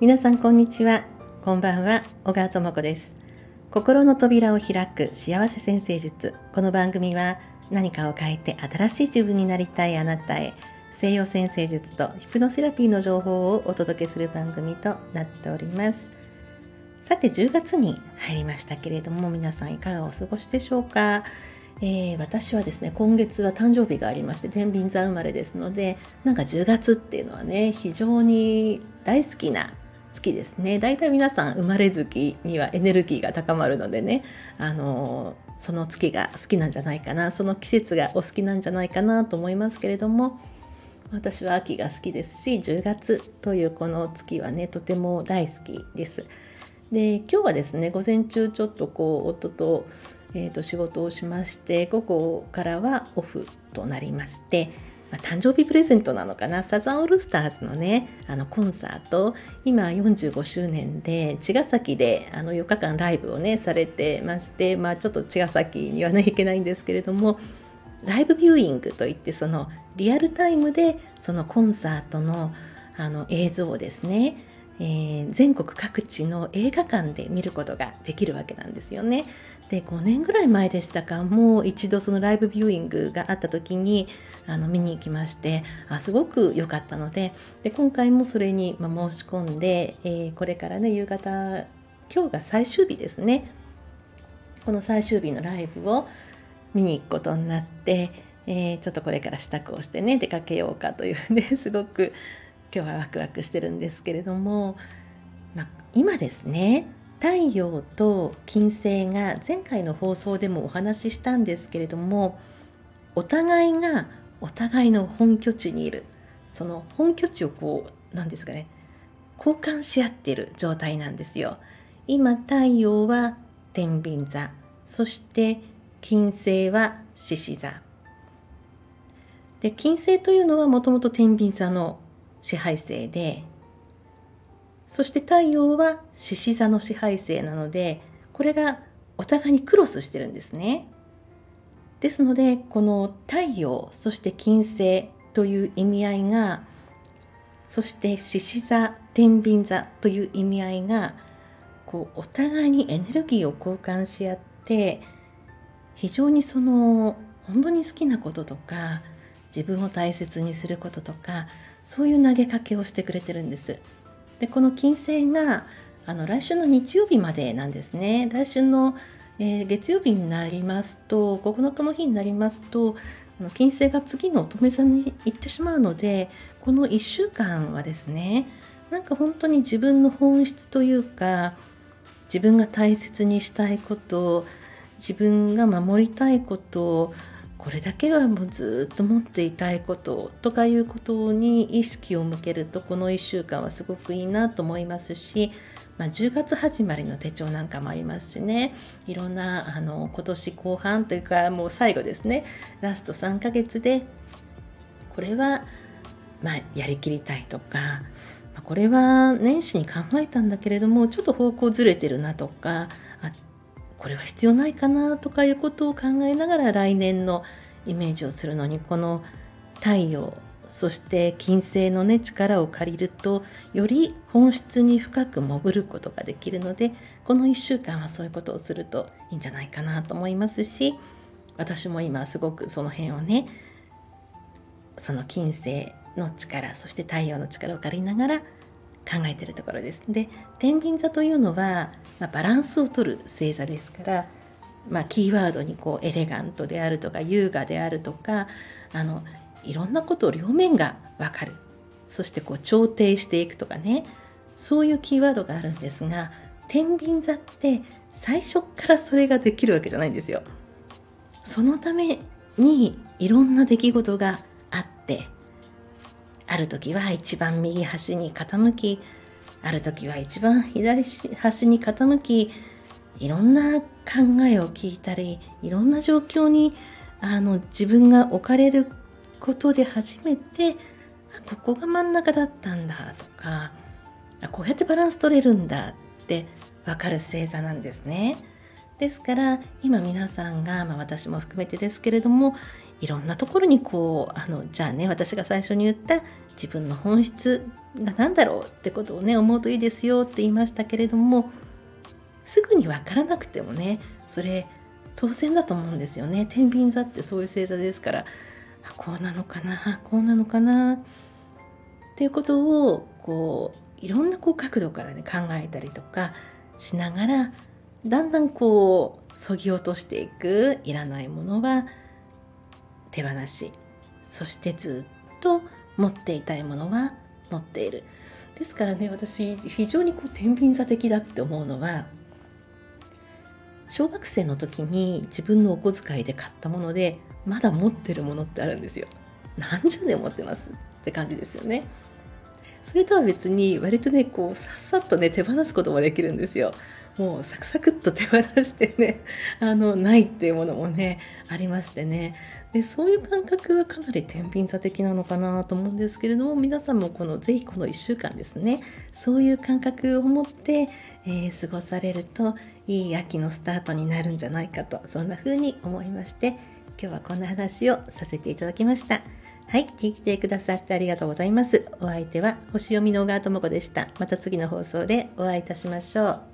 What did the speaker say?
皆さんこんにちは。こんばんは。小川智子です。心の扉を開く幸せ先生術。この番組は何かを変えて新しい自分になりたいあなたへ西洋先生術とヒプノセラピーの情報をお届けする番組となっております。さて10月に入りましたけれども皆さんいかがお過ごしでしょうか？えー、私はですね今月は誕生日がありまして天秤座生まれですのでなんか10月っていうのはね非常に大好きな月ですね大体皆さん生まれ月にはエネルギーが高まるのでねあのその月が好きなんじゃないかなその季節がお好きなんじゃないかなと思いますけれども私は秋が好きですし10月というこの月はねとても大好きです。で今日はですね午前中ちょっとこう夫と,、えー、と仕事をしまして午後からはオフとなりましてまあ、誕生日プレゼントなのかな。サザンオールスターズのねあのコンサート。今45周年で茅ヶ崎であの4日間ライブをねされてましてまあちょっと茅ヶ崎にはね行けないんですけれどもライブビューイングといってそのリアルタイムでそのコンサートのあの映像をですねえー、全国各地の映画館で見ることができるわけなんですよね。で5年ぐらい前でしたか。もう一度そのライブビューイングがあった時にあの見に行きましてあすごく良かったので。で今回もそれに、ま申し込んで、えー、これからね夕方今日が最終日ですね。この最終日のライブを見に行くことになって、えー、ちょっとこれから支度をしてね出かけようかというね すごく今日はワクワクしてるんですけれども、ま、今ですね太陽と金星が前回の放送でもお話ししたんですけれどもお互いがお互いの本拠地にいるその本拠地をこう何ですかね交換し合っている状態なんですよ。今太陽は天秤座そして金星は獅子座で金星というのはもともと天秤座の支配星でそして太陽は獅子座の支配星なのでこれがお互いにクロスしてるんですね。ですのでこの太陽そして金星という意味合いがそして獅子座天秤座という意味合いがこうお互いにエネルギーを交換し合って非常にその本当に好きなこととか自分を大切にすることとかそういう投げかけをしてくれてるんです。でこの金星があの来週の日曜日までなんですね来週の、えー、月曜日になりますと9日の日になりますとあの金星が次の乙女座に行ってしまうのでこの1週間はですねなんか本当に自分の本質というか自分が大切にしたいこと自分が守りたいことこれだけはもうずっと持っていたいこととかいうことに意識を向けるとこの1週間はすごくいいなと思いますし、まあ、10月始まりの手帳なんかもありますしね。いろんなあの今年後半というかもう最後ですね。ラスト3ヶ月でこれはまあやりきりたいとかこれは年始に考えたんだけれどもちょっと方向ずれてるなとかあこれは必要ないかなとかいうことを考えながら来年のイメージをするのにこの太陽そして金星のね力を借りるとより本質に深く潜ることができるのでこの1週間はそういうことをするといいんじゃないかなと思いますし私も今すごくその辺をねその金星の力そして太陽の力を借りながら考えているところです。で天秤座というのは、まあ、バランスをとる星座ですから、まあ、キーワードにこうエレガントであるとか優雅であるとかあのいろんなことを両面が分かるそしてこう調停していくとかねそういうキーワードがあるんですが天秤座って最初からそれができるわけじゃないんですよ。そのためにいろんな出来事があってある時は一番右端に傾きある時は一番左端に傾きいろんな考えを聞いたりいろんな状況にあの自分が置かれることで初めてここが真ん中だったんだとかこうやってバランス取れるんだって分かる星座なんですね。ですから今皆さんが、まあ、私も含めてですけれどもいろんなところにこうあのじゃあね私が最初に言った自分の本質が何だろうってことをね思うといいですよって言いましたけれどもすぐに分からなくてもねそれ当然だと思うんですよね。天秤座ってそういう星座ですからこうなのかなこうなのかなっていうことをこういろんなこう角度からね考えたりとかしながらだんだんこうそぎ落としていくいらないものは手放しそしてずっと持っていたいものは持っている。ですからね私非常にこう天秤座的だって思うのは小学生の時に自分のお小遣いで買ったものでまだ持ってるものってあるんですよ。何十年持ってます？って感じですよね。それとは別に割とねこうさっさとね手放すこともできるんですよ。もうサクサクっと手放してね あのないっていうものもねありましてねでそういう感覚はかなり天秤座的なのかなと思うんですけれども皆さんもこのぜひこの1週間ですねそういう感覚を持って、えー、過ごされるといい秋のスタートになるんじゃないかとそんな風に思いまして今日はこんな話をさせていただきました。はい、聞いてくださってありがとうございます。お相手は星読みの小川智子でした。また次の放送でお会いいたしましょう。